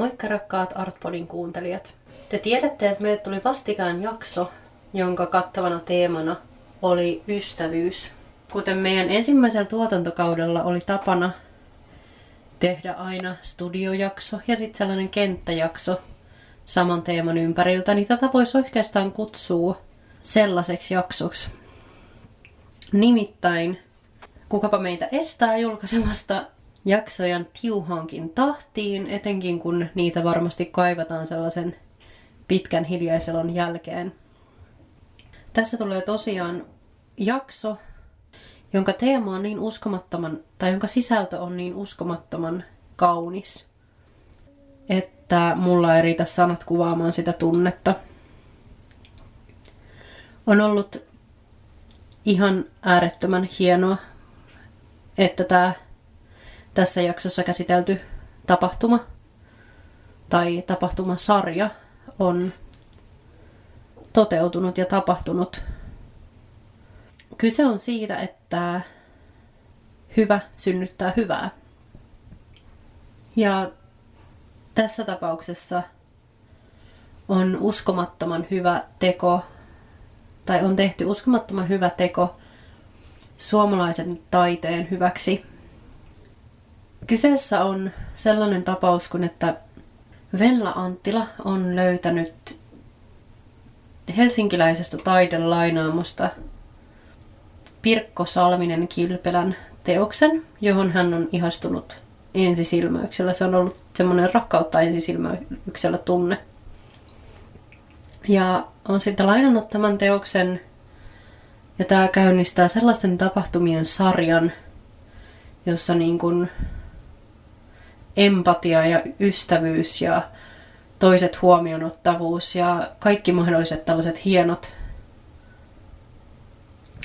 Moikka rakkaat Artpodin kuuntelijat. Te tiedätte, että meille tuli vastikään jakso, jonka kattavana teemana oli ystävyys. Kuten meidän ensimmäisellä tuotantokaudella oli tapana tehdä aina studiojakso ja sitten sellainen kenttäjakso saman teeman ympäriltä, niin tätä voisi oikeastaan kutsua sellaiseksi jaksoksi. Nimittäin, kukapa meitä estää julkaisemasta jaksojan tiuhankin tahtiin, etenkin kun niitä varmasti kaivataan sellaisen pitkän hiljaiselon jälkeen. Tässä tulee tosiaan jakso, jonka teema on niin uskomattoman, tai jonka sisältö on niin uskomattoman kaunis, että mulla ei riitä sanat kuvaamaan sitä tunnetta. On ollut ihan äärettömän hienoa, että tämä tässä jaksossa käsitelty tapahtuma tai tapahtumasarja on toteutunut ja tapahtunut. Kyse on siitä, että hyvä synnyttää hyvää. Ja tässä tapauksessa on uskomattoman hyvä teko, tai on tehty uskomattoman hyvä teko suomalaisen taiteen hyväksi. Kyseessä on sellainen tapaus kuin, että Venla Anttila on löytänyt helsinkiläisestä taidelainaamosta Pirkko Salminen Kilpelän teoksen, johon hän on ihastunut ensisilmäyksellä. Se on ollut semmoinen rakkautta ensisilmäyksellä tunne. Ja on sitten lainannut tämän teoksen ja tämä käynnistää sellaisten tapahtumien sarjan, jossa niin kuin empatia ja ystävyys ja toiset huomionottavuus ja kaikki mahdolliset tällaiset hienot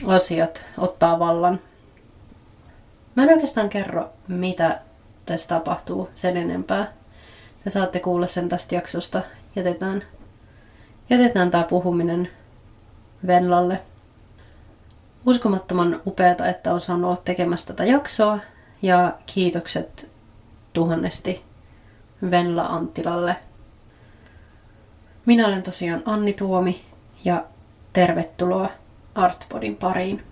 asiat ottaa vallan. Mä en oikeastaan kerro, mitä tässä tapahtuu sen enempää. Te saatte kuulla sen tästä jaksosta. Jätetään, jätetään tämä puhuminen Venlalle. Uskomattoman upeata, että on saanut olla tekemässä tätä jaksoa. Ja kiitokset tuhannesti Venla Anttilalle. Minä olen tosiaan Anni Tuomi ja tervetuloa Artpodin pariin.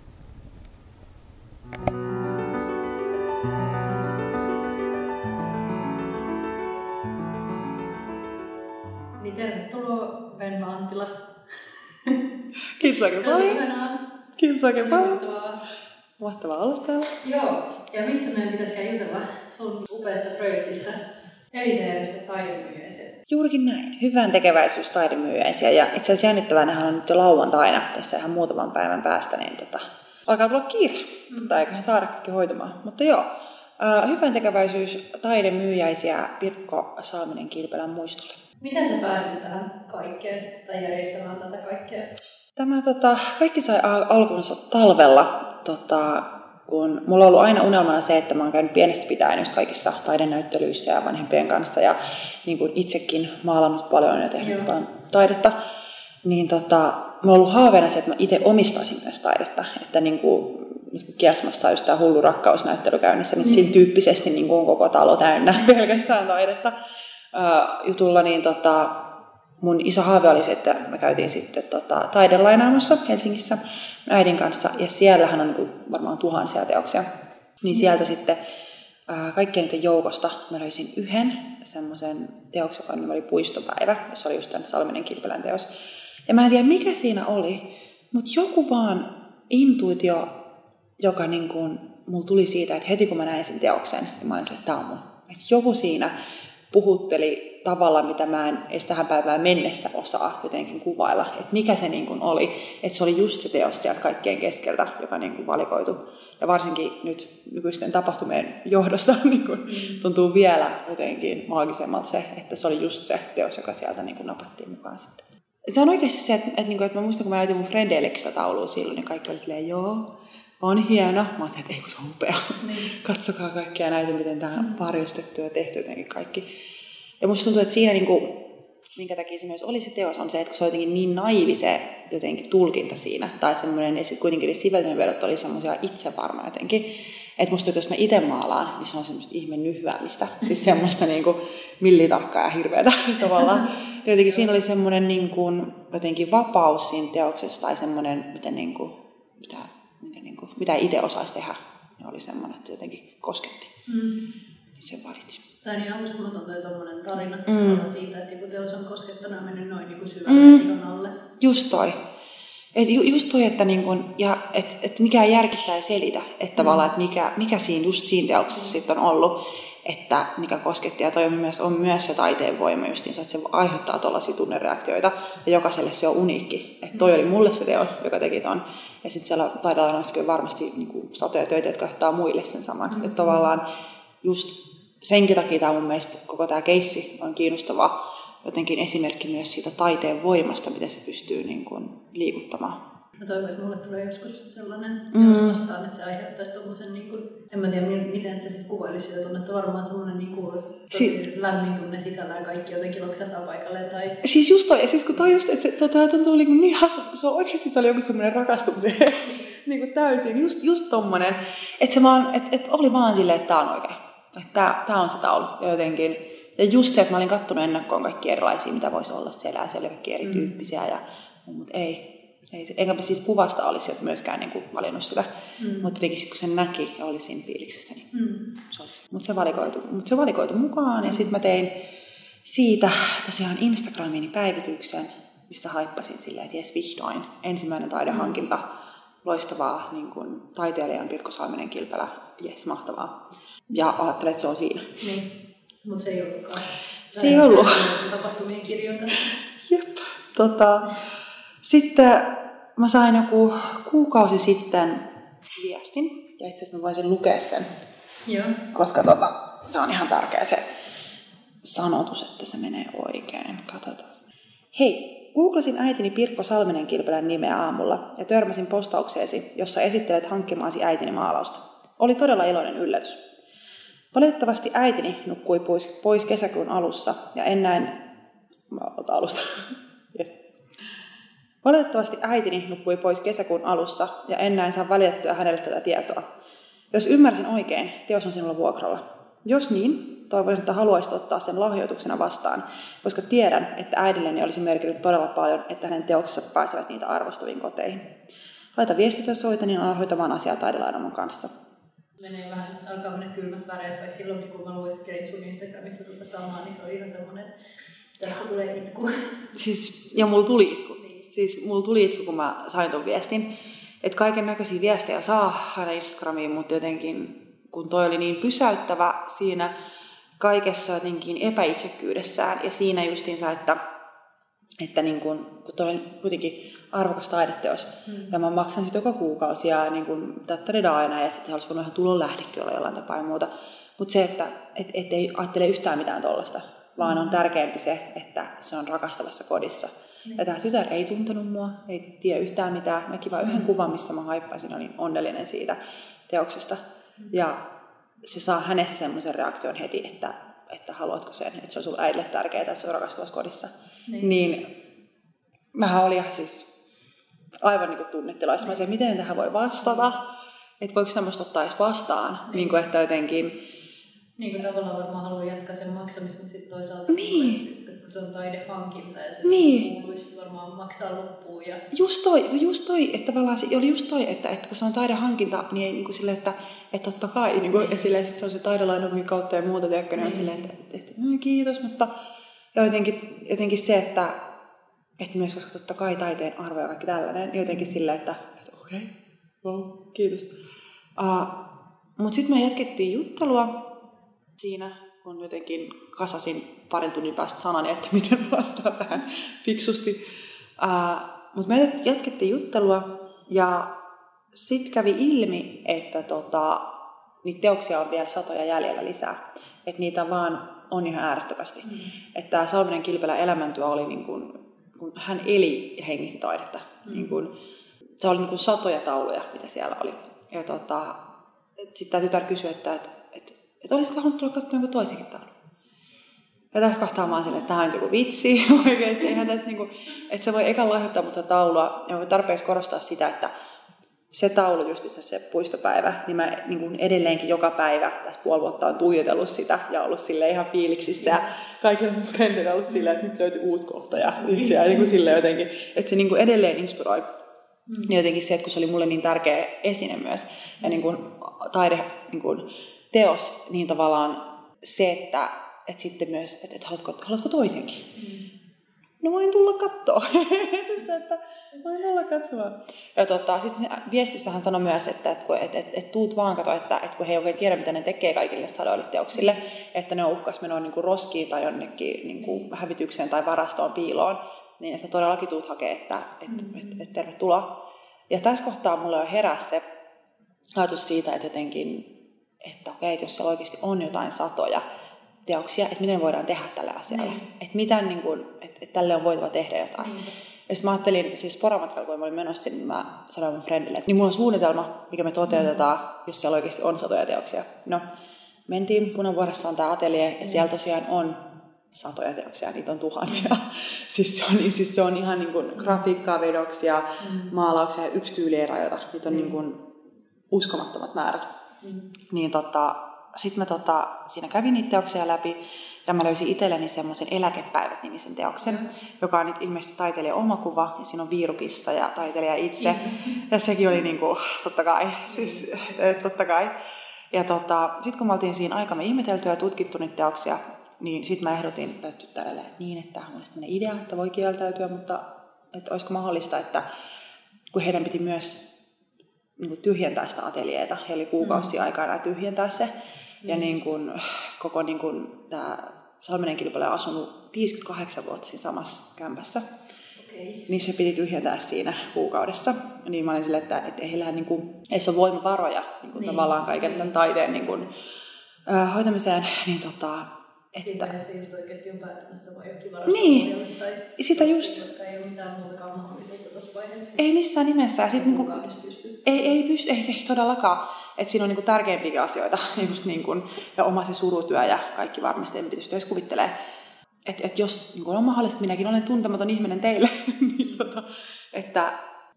Niin tervetuloa Venla Antila. Kiitos oikein paljon. Kiitos oikein paljon. Mahtavaa olla täällä. Joo, ja missä meidän pitäisikään jutella sun upeasta projektista? Eli se järjestää taidemyyjäisiä. Juurikin näin. Hyvän tekeväisyys taidemyyjäisiä. Ja itse asiassa jännittävänä on nyt jo lauantaina tässä ihan muutaman päivän päästä, niin tota, alkaa tulla kiire. Mm. Mutta eiköhän saada kaikki hoitamaan. Mutta joo, uh, hyvän tekeväisyys taidemyyjäisiä Pirkko Saaminen Kilpelän muistolle. Miten sä päädyit tähän kaikkeen tai järjestämään tätä kaikkea? Tämä tota, kaikki sai alkunsa talvella tota, kun mulla on ollut aina unelmana se, että mä oon käynyt pienestä pitäen just kaikissa taidenäyttelyissä ja vanhempien kanssa ja niin kuin itsekin maalannut paljon ja tehnyt Joo. paljon taidetta, niin tota, mulla on ollut haaveena se, että mä itse omistaisin myös taidetta, että niin kuin, niin Kiasmassa on just tämä hullu rakkausnäyttely käynnissä, niin mm. siinä tyyppisesti niin kuin on koko talo täynnä pelkästään taidetta uh, jutulla, niin tota, mun iso haave oli se, että me käytiin sitten tota, taidelainaamassa Helsingissä äidin kanssa, ja siellähän on niin varmaan tuhansia teoksia. Niin sieltä sitten ää, kaikkien niiden joukosta mä löysin yhden semmoisen teoksen, joka oli Puistopäivä, jossa oli just tämän Salminen Kilpelän teos. Ja mä en tiedä, mikä siinä oli, mutta joku vaan intuitio, joka niin kuin, mulla tuli siitä, että heti kun mä näin sen teoksen, niin mä olin että tämä on mun. Että joku siinä puhutteli tavalla, mitä mä en edes tähän päivään mennessä osaa jotenkin kuvailla. Että mikä se niin kuin oli. Että se oli just se teos sieltä kaikkien keskeltä, joka niin kuin valikoitu. Ja varsinkin nyt nykyisten tapahtumien johdosta niin kuin mm. tuntuu vielä jotenkin maagisemmalta se, että se oli just se teos, joka sieltä niin kuin napattiin mukaan sitten. Se on oikeasti se, että, että, että, että mä muistan, kun mä näytin mun Frendeille sitä taulua silloin, niin kaikki oli silleen, joo, on hieno. Mä sanoin, että ei kun se on upea. Niin. Katsokaa kaikkia näitä, miten tämä on varjostettu ja tehty jotenkin kaikki. Ja musta tuntuu, että siinä niinku, minkä takia se myös oli se teos, on se, että kun se on jotenkin niin naivi se jotenkin tulkinta siinä, tai semmoinen, ja sitten kuitenkin ne sivelten vedot oli semmoisia itsevarma jotenkin, että musta, että jos mä itse maalaan, niin se on semmoista ihme nyhväämistä. Siis semmoista niin kuin millitarkkaa ja hirveätä tavallaan. Jotenkin siinä oli semmoinen niin kuin, jotenkin vapaus siinä teoksessa tai semmoinen, miten niin kuin, mitä, miten niin kuin, mitä itse osaisi tehdä. Ne oli semmoinen, että se jotenkin kosketti. Mm. Se valitsi. Tämä on ihan uskomaton toi tommonen tarina mm. siitä, että joku teos on koskettanut ja mennyt noin niin syvälle mm. alle. Just toi. Et ju, just toi, että niin kun, ja et, et mikään järkistä ei selitä, että mm. tavallaan, että mikä, mikä siinä just siinä teoksessa sitten on ollut, että mikä kosketti. Ja toi on myös, on myös se taiteen voima justiinsa, että se aiheuttaa tuollaisia tunnereaktioita, ja jokaiselle se on uniikki. Että toi oli mulle se teos, joka teki ton. Ja sitten siellä on varmasti niin kuin, satoja töitä, jotka johtaa muille sen saman. Mm. Että tavallaan just senkin takia tämä mun mielestä koko tämä keissi on kiinnostava jotenkin esimerkki myös siitä taiteen voimasta, miten se pystyy niin kuin liikuttamaan. Mä toivon, että mulle tulee joskus sellainen mm. vastaan, että se aiheuttaisi tuommoisen, niin kuin, en mä tiedä miten sitä sitten kuvailisi sitä tunnetta, varmaan semmoinen niin kuin, tosi siis, lämmin tunne sisällä ja kaikki jotenkin loksahtaa paikalle. Tai... Siis just toi, siis kun toi just, että se toi tuntuu niin, niin hassu, se on oikeasti se oli joku semmoinen rakastumisen niin kuin täysin, just, just tommonen, että se vaan, että, että oli vaan silleen, että tää on oikein, että tää, tää on se taulu ja jotenkin, ja just se, että mä olin kattonut ennakkoon kaikki erilaisia, mitä voisi olla siellä, ja siellä kaikki erityyppisiä, mm. ja, mutta ei, ei, enkä siitä kuvasta olisi myöskään niin kuin valinnut sitä. Mm. Mutta tietenkin sitten kun sen näki ja oli siinä fiiliksessä, niin mm. se oli Mutta se valikoitu, mut se valikoitu mukaan, mm. ja sitten mä tein siitä tosiaan Instagramiini päivityksen, missä haippasin silleen, että jes vihdoin, ensimmäinen taidehankinta, mm. loistavaa niin kuin taiteilijan Pirkko Salminen Kilpelä, jes mahtavaa. Ja ajattelin, että se on siinä. Niin. Mutta se ei ollutkaan. Se ei ollut. Tapahtumien kirjoittamista. Jep. Tota, sitten mä sain joku kuukausi sitten viestin, ja itse asiassa mä voisin lukea sen. Joo. Koska tota, se on ihan tärkeä se sanotus, että se menee oikein. Katsotaan. Hei, googlasin äitini Pirkko Salminen kilpelän nimeä aamulla ja törmäsin postaukseesi, jossa esittelet hankkimaasi äitini maalausta. Oli todella iloinen yllätys. Valitettavasti äitini nukkui pois, pois kesäkuun alussa ja en näin... Mä alusta. yes. Valitettavasti äitini nukkui pois kesäkuun alussa ja en näin saa välitettyä hänelle tätä tietoa. Jos ymmärsin oikein, teos on sinulla vuokralla. Jos niin, toivon, että haluaisit ottaa sen lahjoituksena vastaan, koska tiedän, että äidilleni olisi merkinnyt todella paljon, että hänen teoksensa pääsevät niitä arvostaviin koteihin. Laita viestitä soita, niin alan hoitamaan asiaa taidelainaman kanssa menee vähän, alkaa mennä kylmät väreet, vaikka silloin kun mä lueskelin sun Instagramista tuota samaa, niin se on ihan semmoinen, että tässä tulee itku. Siis, ja mulla tuli itku. Niin. Siis mulla tuli itku, kun mä sain ton viestin. Että kaiken näköisiä viestejä saa hänen Instagramiin, mutta jotenkin kun toi oli niin pysäyttävä siinä kaikessa jotenkin epäitsekkyydessään ja siinä justiinsa, että että niin kun, kun toi on kuitenkin arvokas taideteos, mm. ja mä maksan sitä joka kuukausi, ja niin kun, aina, ja sitten se olisi voinut ihan tulon lähdekin olla jollain tapaa ja muuta. Mutta se, että et, et ei ajattele yhtään mitään tuollaista, vaan on mm. tärkeämpi se, että se on rakastavassa kodissa. Mm. Ja tämä tytär ei tuntenut mua, ei tiedä yhtään mitään. Näki vain yhden mm. kuvan, missä mä haippasin, olin onnellinen siitä teoksesta. Mm. Ja se saa hänessä semmoisen reaktion heti, että, että haluatko sen, että se on sulle äidille tärkeää, että se on rakastavassa kodissa. Niin, niin mähän olin siis aivan niin se, miten tähän voi vastata, että voiko tämmöistä ottaa edes vastaan, niin. Niin kuin, että jotenkin... Niin kuin tavallaan varmaan haluaa jatkaa sen maksamista, mutta sitten toisaalta niin. että se on taidehankinta ja se niin. kuuluisi varmaan maksaa loppuun. Ja... Just toi, just toi, että tavallaan se oli just toi, että, että kun se on taidehankinta, niin ei niin kuin silleen, että, että totta kai, niin kuin, ja silleen, että se on se taidelainomukin kautta ja muuta, tiedätkö, niin on silleen, että, että, että, että kiitos, mutta ja jotenkin, jotenkin se, että, että myös koska totta kai taiteen arvo ja kaikki tällainen, niin jotenkin silleen, että, että okei, okay, wow, kiitos. Uh, Mutta sitten me jatkettiin juttelua siinä, kun jotenkin kasasin parin tunnin päästä sanani, että miten vastaan tähän fiksusti. Uh, Mutta me jatkettiin juttelua ja sitten kävi ilmi, että tota, niitä teoksia on vielä satoja jäljellä lisää. Että niitä vaan on ihan äärettömästi. Mm. Että tämä Salminen Kilpelä elämäntyö oli niin kuin, kun hän eli ja hengitti taidetta. Mm. Niin kuin, se oli niin kuin satoja tauluja, mitä siellä oli. Ja tota, sitten tämä tytär kysyi, että, että, että, että olisiko halunnut tulla katsomaan jonkun toisenkin taulu. Ja tässä kohtaa mä oon silleen, että tämä on joku vitsi oikeasti. Eihän tässä niinku, että se voi eka lahjoittaa mutta taulua ja voi tarpeeksi korostaa sitä, että se taulu just se puistopäivä, niin mä niin kuin edelleenkin joka päivä tässä puoli vuotta on tuijotellut sitä ja ollut sille ihan fiiliksissä. Ja kaikilla mun frendillä on ollut silleen, että nyt löytyy uusi kohta ja itseään niin kuin sille jotenkin, että se niin kuin edelleen inspiroi. Mm. Niin jotenkin se, että kun se oli mulle niin tärkeä esine myös ja niin kuin taide niin kuin teos, niin tavallaan se, että, että sitten myös, että, että haluatko, haluatko toisenkin. Mm no voin tulla katsoa. että voin tulla katsomaan. Ja tota, sitten viestissä hän sanoi myös, että, että, että, että, että tuut vaan katsoa, että, että kun he ei oikein tiedä, mitä ne tekee kaikille sadoille teoksille, että ne on uhkas menoa niin kuin roskiin tai jonnekin niin kuin hävitykseen tai varastoon piiloon, niin että todellakin tuut hakee, että, että, mm-hmm. että, että tervetuloa. Ja tässä kohtaa mulle on heräs se ajatus siitä, että jotenkin, että okei, että jos siellä oikeasti on jotain satoja, teoksia, että miten voidaan tehdä tälle asialle. Niin. Että miten, niin kuin, että, että tälle on voitava tehdä jotain. Niin. Ja sitten mä ajattelin, siis poramatkalla, kun mä olin menossa niin mä sanoin mun friendille, että niin mulla on suunnitelma, mikä me toteutetaan, mm. jos siellä oikeasti on satoja teoksia. No, mentiin, Punavuoressa on tämä atelier, ja mm. siellä tosiaan on satoja teoksia, niitä on tuhansia. Mm. siis, se on, siis se on ihan niin kuin grafiikkaa, vedoksia, mm. maalauksia, yksi tyyli ei rajoita. Niitä on mm. niin kuin uskomattomat määrät. Mm. Niin tota, sitten mä tota, siinä kävin niitä teoksia läpi ja mä löysin itselleni semmoisen Eläkepäivät-nimisen teoksen, mm. joka on nyt ilmeisesti taiteilijan oma kuva ja siinä on viirukissa ja taiteilija itse. Mm-hmm. Ja sekin oli niinku, totta kai, siis totta kai. Ja tota, sitten kun me oltiin siinä aikamme ihmetelty ja tutkittu niitä teoksia, niin sitten mä ehdotin tyttärelle niin, että on olisi idea, että voi kieltäytyä, mutta että olisiko mahdollista, että kun heidän piti myös niin tyhjentää sitä ateljeeta, he oli kuukausi mm. aikana tyhjentää se, ja niin kuin, koko niin kuin, tämä Salminen kilpailu on asunut 58 vuotta siinä samassa kämpässä. Okay. Niin se piti tyhjentää siinä kuukaudessa. Niin mä olin silleen, että, että ei heillähän niin kuin, ei se ole voimavaroja niin kuin niin. tavallaan kaiken niin. tämän taideen niin kuin, äh, hoitamiseen. Niin tota, että... se just oikeasti on päättämässä vai jokin Niin, tai sitä just. Koska ei ole mitään muutakaan mahdollisuutta tuossa vaiheessa. Ei missään nimessä. Sitten niinku, ei, ei, pysty, ei, ei todellakaan. Et siinä on niinku tärkeimpiä asioita. Just niin kuin, ja oma se surutyö ja kaikki varmasti en pysty edes kuvittelee. Että et jos niin on mahdollista, minäkin olen tuntematon ihminen teille, niin tota, että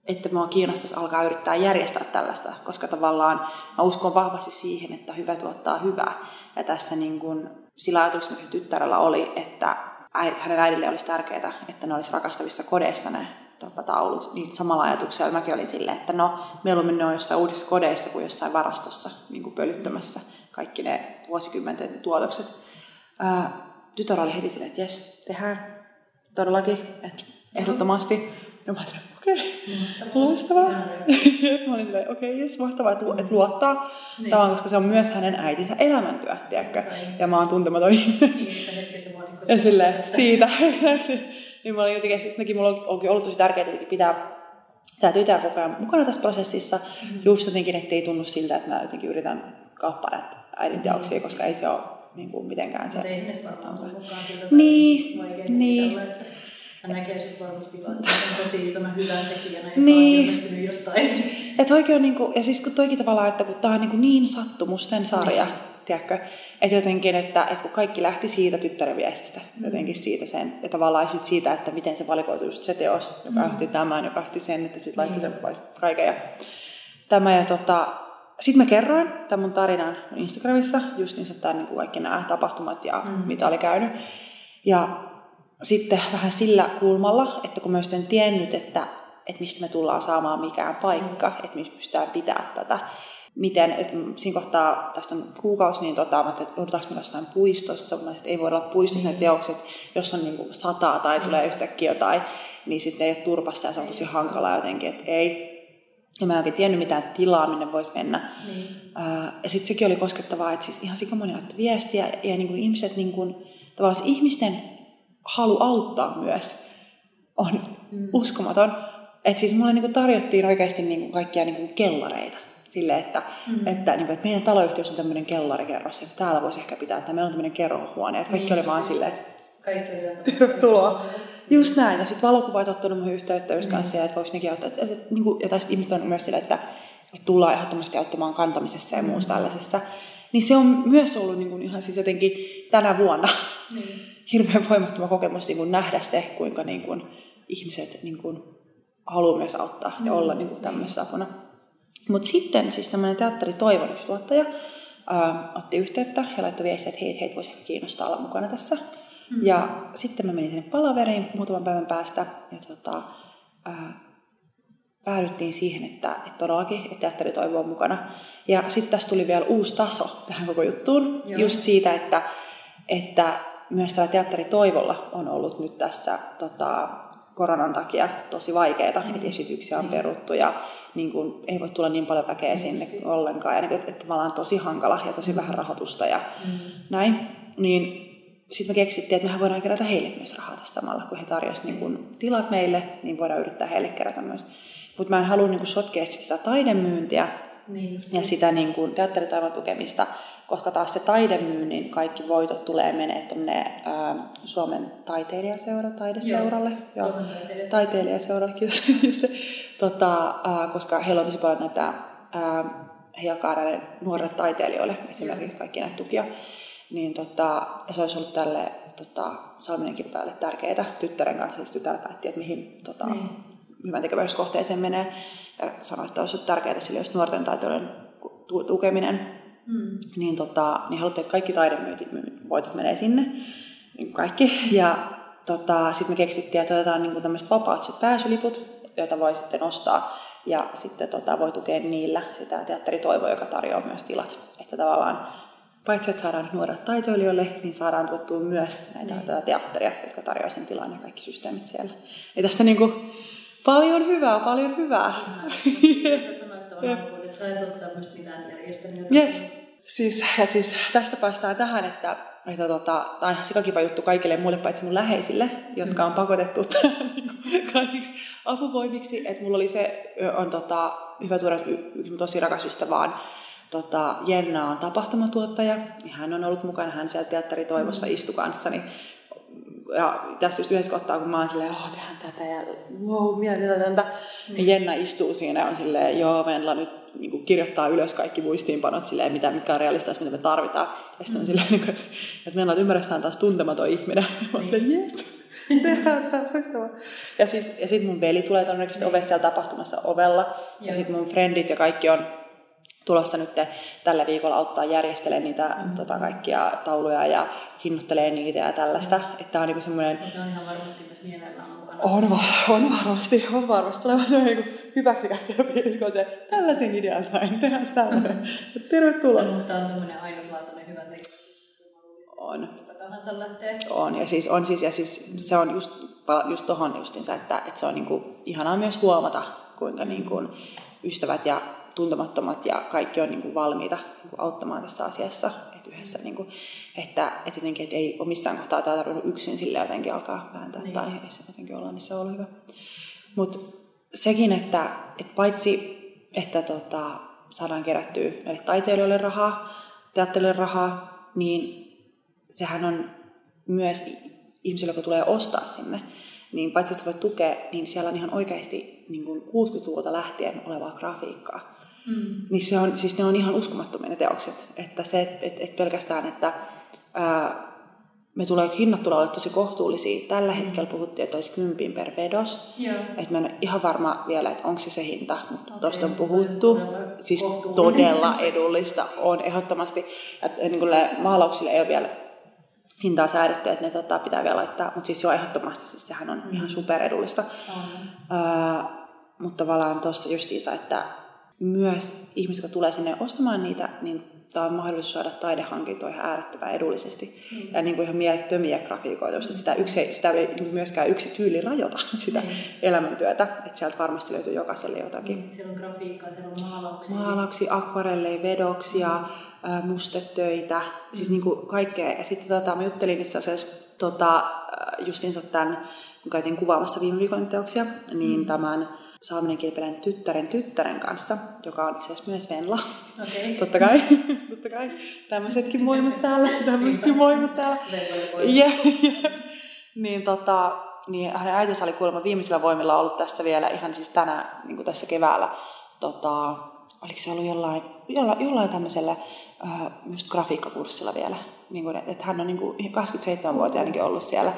että mua kiinnostaisi alkaa yrittää järjestää tällaista, koska tavallaan mä uskon vahvasti siihen, että hyvä tuottaa hyvää. Ja tässä niin kun, sillä ajatuksella, mikä tyttärellä oli, että hänen äidille olisi tärkeää, että ne olisi rakastavissa kodeissa ne tota, taulut, niin samalla ajatuksella mäkin olin silleen, että no mieluummin ne on jossain uudessa kodeissa kuin jossain varastossa niin kuin pölyttämässä kaikki ne vuosikymmenten tuotokset. Ää, tytär oli heti silleen, että jes, tehdään todellakin, että ehdottomasti. Ja mä sanoin, okei, okay, loistavaa. mä olin okei, okay, jes, mahtavaa, että, luottaa. Niin. Tavallaan, koska se on myös hänen äitinsä elämäntyö, tiedätkö? Niin. Ja mä oon tuntematon ihminen. Niin, ja silleen, siitä. niin mä olin jotenkin, sittenkin mulla onkin ollut tosi tärkeää jotenkin pitää tämä tytär koko ajan mukana tässä prosessissa. Mm-hmm. Just jotenkin, ettei tunnu siltä, että mä jotenkin yritän kauppaa äidin teoksia, mm-hmm. koska ei se ole niin kuin mitenkään se. Ei ne varmaan mukaan siltä. Niin, niin. Hän näkee varmasti vaan tosi isona hyvän tekijänä, joka niin. on ilmestynyt jostain. Et oikein, niin kuin, ja siis kun toikin tavallaan, että kun tämä on niin, niin sattumusten sarja, niin. Tiedätkö? Että jotenkin, että, että kun kaikki lähti siitä tyttären viestistä, mm. jotenkin siitä sen, ja tavallaan sit siitä, että miten se valikoitui just se teos, joka mm. johti tämän, joka johti sen, että sitten laittoi sen pois kaiken. Ja tämä ja tota, sitten mä kerroin tämän mun tarinan Instagramissa, just niin, että niin kuin kaikki nämä tapahtumat ja mm. mitä oli käynyt. Ja sitten vähän sillä kulmalla, että kun mä en tiennyt, että, että mistä me tullaan saamaan mikään paikka, mm. että me pystytään pitää tätä, miten, että siinä kohtaa, tästä on kuukausi, niin tota, mä että joudutaanko me jossain puistossa, mä että ei voi olla puistossa mm. ne teokset, jos on niin kuin sataa tai tulee yhtäkkiä jotain, niin sitten ei ole turvassa ja se on tosi hankalaa jotenkin, että ei. Ja mä en oikein tiennyt mitään tilaa, minne voisi mennä. Uh, ja sitten sekin oli koskettavaa, että siis ihan sikamoni laittoi viestiä ja, niin kuin ihmiset, niin kuin, tavallaan se ihmisten halu auttaa myös on mm. uskomaton. Että siis mulle niinku tarjottiin oikeasti niinku kaikkia niinku kellareita. Sille, että, mm. että, niinku, että meidän taloyhtiössä on tämmöinen kellarikerros, että täällä voisi ehkä pitää, että meillä on tämmöinen kerrohuone. Että kaikki niin, oli vaan silleen, että kaikki oli tervetuloa. Just näin. Ja sitten valokuvaat ottanut mun yhteyttä just kanssa, mm. että voisi nekin auttaa. Että, että, että, niinku, ja tästä ihmiset on myös sille, että, että tullaan ehdottomasti auttamaan kantamisessa ja muussa mm. tällaisessa. Niin se on myös ollut niin kuin ihan siis jotenkin tänä vuonna. Mm hirveän voimattava kokemus niin kuin nähdä se, kuinka niin kuin ihmiset niin kuin haluaa myös auttaa ja olla niin kuin tämmöisessä apuna. Mutta sitten siis semmoinen teatteri Toivon ää, otti yhteyttä ja laittoi viestiä, että hei, heitä voisi kiinnostaa olla mukana tässä. Mm. Ja sitten mä menin sinne palaveriin muutaman päivän päästä ja tota, ää, päädyttiin siihen, että, että todellakin että teatteri toivoo mukana. Ja sitten tässä tuli vielä uusi taso tähän koko juttuun, Joo. just siitä, että, että myös tällä teatteri Toivolla on ollut nyt tässä tota, koronan takia tosi vaikeita, mm. että esityksiä on mm. peruttu ja niin kun, ei voi tulla niin paljon väkeä mm. sinne ollenkaan. Ja niin, että, että tavallaan tosi hankala ja tosi mm. vähän rahoitusta ja mm. näin. Niin sitten me keksittiin, että mehän voidaan kerätä heille myös rahaa tässä samalla, kun he tarjosivat niin kun, tilat meille, niin voidaan yrittää heille kerätä myös. Mutta mä en halua niin sotkea sitä taidemyyntiä niin. ja sitä niin kun, teatteritaivan tukemista koska taas se taidemyynnin kaikki voitot tulee menee tuonne Suomen taiteilijaseura, taideseuralle. Joo, Joo. taiteilijaseuralle, kiitos. tota, koska heillä on tosi paljon näitä, ää, he jakaa näille nuorille taiteilijoille esimerkiksi kaikki näitä tukia. Niin tota, se olisi ollut tälle tota, Salminenkin päälle tärkeää tyttären kanssa. Siis tytär päätti, että mihin tota, niin. hyvän tekeväisyyskohteeseen menee. Ja sanoi, että olisi tärkeää sille, jos nuorten taiteilijoiden tukeminen Mm. Niin, tota, niin haluttiin, että kaikki voitot menee sinne, niin kaikki. Ja tota, sitten me keksittiin, että otetaan niin tämmöiset vapaat pääsyliput, joita voi sitten ostaa. Ja sitten tota, voi tukea niillä sitä teatteritoivoa, joka tarjoaa myös tilat. Että tavallaan paitsi että saadaan nuoret taiteilijoille, niin saadaan tuottua myös näitä mm. tätä teatteria, jotka tarjoaa sen tilan ja kaikki systeemit siellä. Ja tässä niin kuin, paljon hyvää, paljon hyvää. Sä sanoit tavallaan, että sä et tämmöistä mitään järjestänyt. Siis, ja siis tästä päästään tähän, että, että tota, tämä on ihan sikakiva juttu kaikille muille paitsi mun läheisille, jotka on mm. pakotettu niin kaikiksi apuvoimiksi. Että mulla oli se, on tota, hyvä tuoda yksi tosi rakas ystävä on tota, Jenna on tapahtumatuottaja. Hän on ollut mukana, hän siellä teatteritoivossa mm. istui kanssani ja tässä just yhdessä kohtaa, kun mä oon silleen, oh, tehdään tätä ja wow, mietitään tätä. Mm. Ja Jenna istuu siinä ja on silleen, joo, Venla nyt niin kuin kirjoittaa ylös kaikki muistiinpanot silleen, mitä, mikä on realista, mitä me tarvitaan. Ja sitten on mm. silleen, että, että meillä on ymmärretään taas tuntematon ihminen. Mä silleen, jep. ja siis, ja sitten mun veli tulee todennäköisesti ovessa siellä tapahtumassa ovella. Ja, ja sitten mun frendit ja kaikki on tulossa nyt tällä viikolla auttaa järjestelemään niitä mm. tota, kaikkia tauluja ja hinnoittelee niitä ja tällaista. Mm. Että on niinku semmoinen... On ihan varmasti myös mielellään mukana. On, on varmasti, on varmasti. Tulee vaan semmoinen niin hyväksikäyttäjä fiilis, kun se tällaisen idean sain, tehdään tällainen. Mm. Tervetuloa. No, mutta on tämmöinen ainutlaatuinen hyvä teksti. On. tahansa lähtee. On, ja siis, on siis, ja siis se on just, just tohon justinsa, että, että se on niinku ihanaa myös huomata, kuinka mm. niinku ystävät ja tuntemattomat ja kaikki on niin kuin valmiita niin kuin auttamaan tässä asiassa. Että yhdessä, niin kuin, että, että jotenkin että ei ole missään kohtaa tämä tarvinnut yksin sille jotenkin alkaa vääntää niin. tai ei se jotenkin olla, niin se on ollut hyvä. Mutta sekin, että, että paitsi että tota, saadaan kerättyä näille taiteilijoille rahaa, teatterille rahaa, niin sehän on myös ihmisille, jotka tulee ostaa sinne, niin paitsi että voi tukea, niin siellä on ihan oikeasti niin kuin 60-luvulta lähtien olevaa grafiikkaa. Mm. Niin se on, siis ne on ihan uskomattomia ne teokset. Että se, että et, et pelkästään, että ää, me tulee, hinnat tulee olla tosi kohtuullisia. Tällä mm. hetkellä puhuttiin, että olisi kympin per vedos. Että mä en ihan varma vielä, että onko se se hinta, mutta okay, tuosta on puhuttu. Todella siis todella edullista on ehdottomasti. Että niin kuin maalauksille ei ole vielä hintaa säädetty, että ne tota, pitää vielä laittaa, mutta siis jo ehdottomasti, siis sehän on mm. ihan superedullista. Mm. Uh, mutta tavallaan tuossa justiinsa, että myös ihmiset, jotka tulee sinne ostamaan niitä, niin tämä on mahdollisuus saada taidehankintoja äärettömän edullisesti. Mm. Ja niin kuin ihan mielettömiä grafiikoita, josta sitä, yksi, sitä ei myöskään yksi tyyli rajoita sitä mm. elämäntyötä. Että sieltä varmasti löytyy jokaiselle jotakin. Mm. Siellä on grafiikkaa, siellä on maalauksia. Maalauksia, akvarelleja, vedoksia, mm. mustetöitä, mm. siis niin kuin kaikkea. Ja sitten tota, mä juttelin itse asiassa tota, justiinsa tämän, kun käytiin kuvaamassa viime viikon teoksia, niin mm. tämän saaminen kilpeläinen tyttären tyttären kanssa, joka on itse asiassa myös Venla. Okay. totta kai, totta kai. Tämmöisetkin moimut täällä, tämmöisetkin moimut täällä. yeah, yeah. Niin, tota, niin hänen äitinsä oli kuulemma viimeisillä voimilla ollut tässä vielä ihan siis tänä, niin kuin tässä keväällä, tota, oliko se ollut jollain, jollain, jollain tämmöisellä äh, just grafiikkakurssilla vielä. Niin kuin, että hän on niin kuin 27-vuotiaanakin ollut siellä.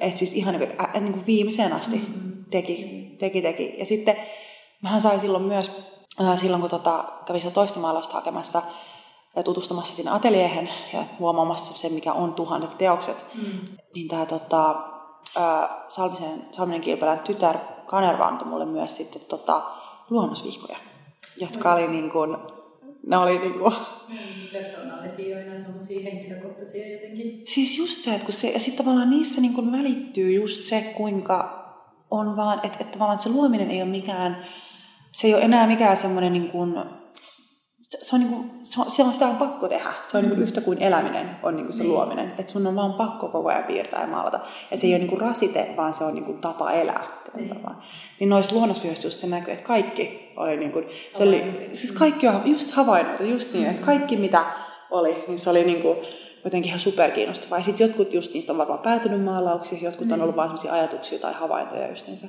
Että siis ihan niin kuin, ä, niin kuin viimeiseen asti mm-hmm. Teki, teki, teki. Ja sitten mähän sain silloin myös, äh, silloin kun tota, kävin sitä toista maalausta hakemassa, ja tutustumassa sinne ateliehen ja huomaamassa sen, mikä on tuhannet teokset, mm. niin tämä tota, Salmisen, Salminen Kilpelän tytär Kanerva antoi mulle myös sitten tota, luonnosvihkoja, jotka oli niin kuin, ne oli niin kuin... Persoonallisia ja semmoisia henkilökohtaisia jotenkin. Siis just se, että kun se, ja sitten tavallaan niissä niin kuin välittyy just se, kuinka on vaan, että, että tavallaan se luominen ei ole mikään, se ei ole enää mikään semmoinen niin kuin, se, se on niin kuin, se on, siellä on sitä on pakko tehdä. Se on mm. niin kuin yhtä kuin eläminen on niin kuin se niin. luominen. Että sun on vaan pakko koko ajan piirtää ja maalata. Ja se ei ole niin kuin rasite, vaan se on niin kuin tapa elää. Niin, niin noissa luonnosvyössä just se näkyy, että kaikki oli niin kuin, se oli, siis kaikki on just havainnoitu, just niin, että kaikki mitä oli, niin se oli niin kuin, jotenkin ihan superkiinnostavaa. Ja sitten jotkut just niistä on varmaan päätynyt maalauksiksi, jotkut on mm. ollut vain ajatuksia tai havaintoja niissä.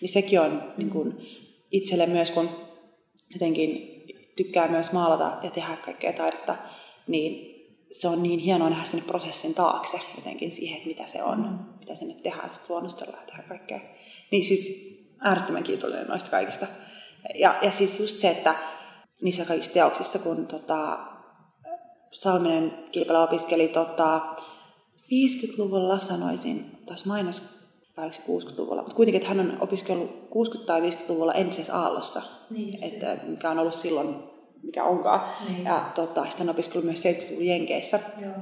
Niin sekin on niin kuin, itselle myös, kun jotenkin tykkää myös maalata ja tehdä kaikkea taidetta, niin se on niin hienoa nähdä sinne prosessin taakse jotenkin siihen, että mitä se on, mm. mitä sinne tehdään, sitten luonnostella ja tehdä kaikkea. Niin siis äärettömän kiitollinen noista kaikista. Ja, ja siis just se, että niissä kaikissa teoksissa, kun tota, Salminen Kilpelä opiskeli tota, 50-luvulla, sanoisin, taas mainos 60-luvulla, mutta kuitenkin, että hän on opiskellut 60- tai 50-luvulla entisessä aallossa, niin, että, mikä on ollut silloin, mikä onkaan. Niin. Ja tota, sitten on opiskellut myös 70-luvun Jenkeissä. Joo.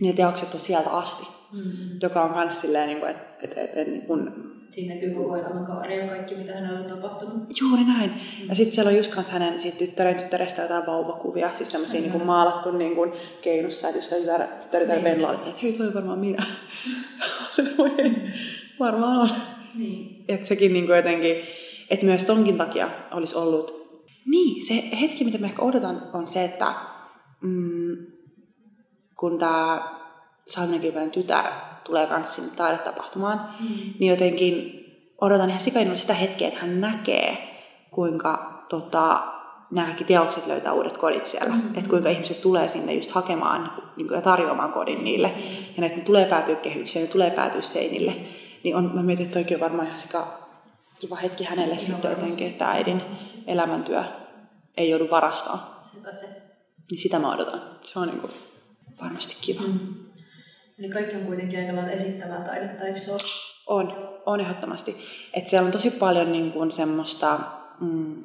Niin teokset on sieltä asti, mm-hmm. joka on myös silleen, niin kuin, että, että, että niin kuin, Siinä näkyy koko elämänkaari ja kaikki, mitä hänellä on tapahtunut. Juuri näin. Mm. Ja sitten siellä on just kanssa hänen siitä tyttären tyttärestä jotain vauvakuvia, siis semmoisia mm. niin maalattu niin kuin keinussa, että just tyttär, tyttär, tyttär Venla oli se, että hei, toi varmaan minä. se voi, Varmaan on. Niin. Että sekin niin kuin jotenkin, että myös tonkin takia olisi ollut. Niin, se hetki, mitä me ehkä odotan, on se, että mm, kun tämä Salminen tytär tulee kanssa sinne taidetapahtumaan, mm. niin jotenkin odotan ihan sikainnolla sitä hetkeä, että hän näkee, kuinka tota, nämä kaikki teokset löytää uudet kodit siellä. Mm-hmm. Että kuinka ihmiset tulee sinne just hakemaan niin kuin, ja tarjoamaan kodin niille. Mm-hmm. Ja että ne tulee päätyä kehykseen, ne tulee päätyä seinille niin on, mä mietin, että toikin on varmaan ihan sika kiva hetki hänelle Ihan sitten jotenkin, että äidin elämäntyö ei joudu varastoon. Sepä se. Niin sitä mä odotan. Se on niin kuin varmasti kiva. Mm. Eli kaikki on kuitenkin aika lailla esittävää taidetta, eikö se ole? On, on ehdottomasti. Että siellä on tosi paljon niin kuin semmoista, mm,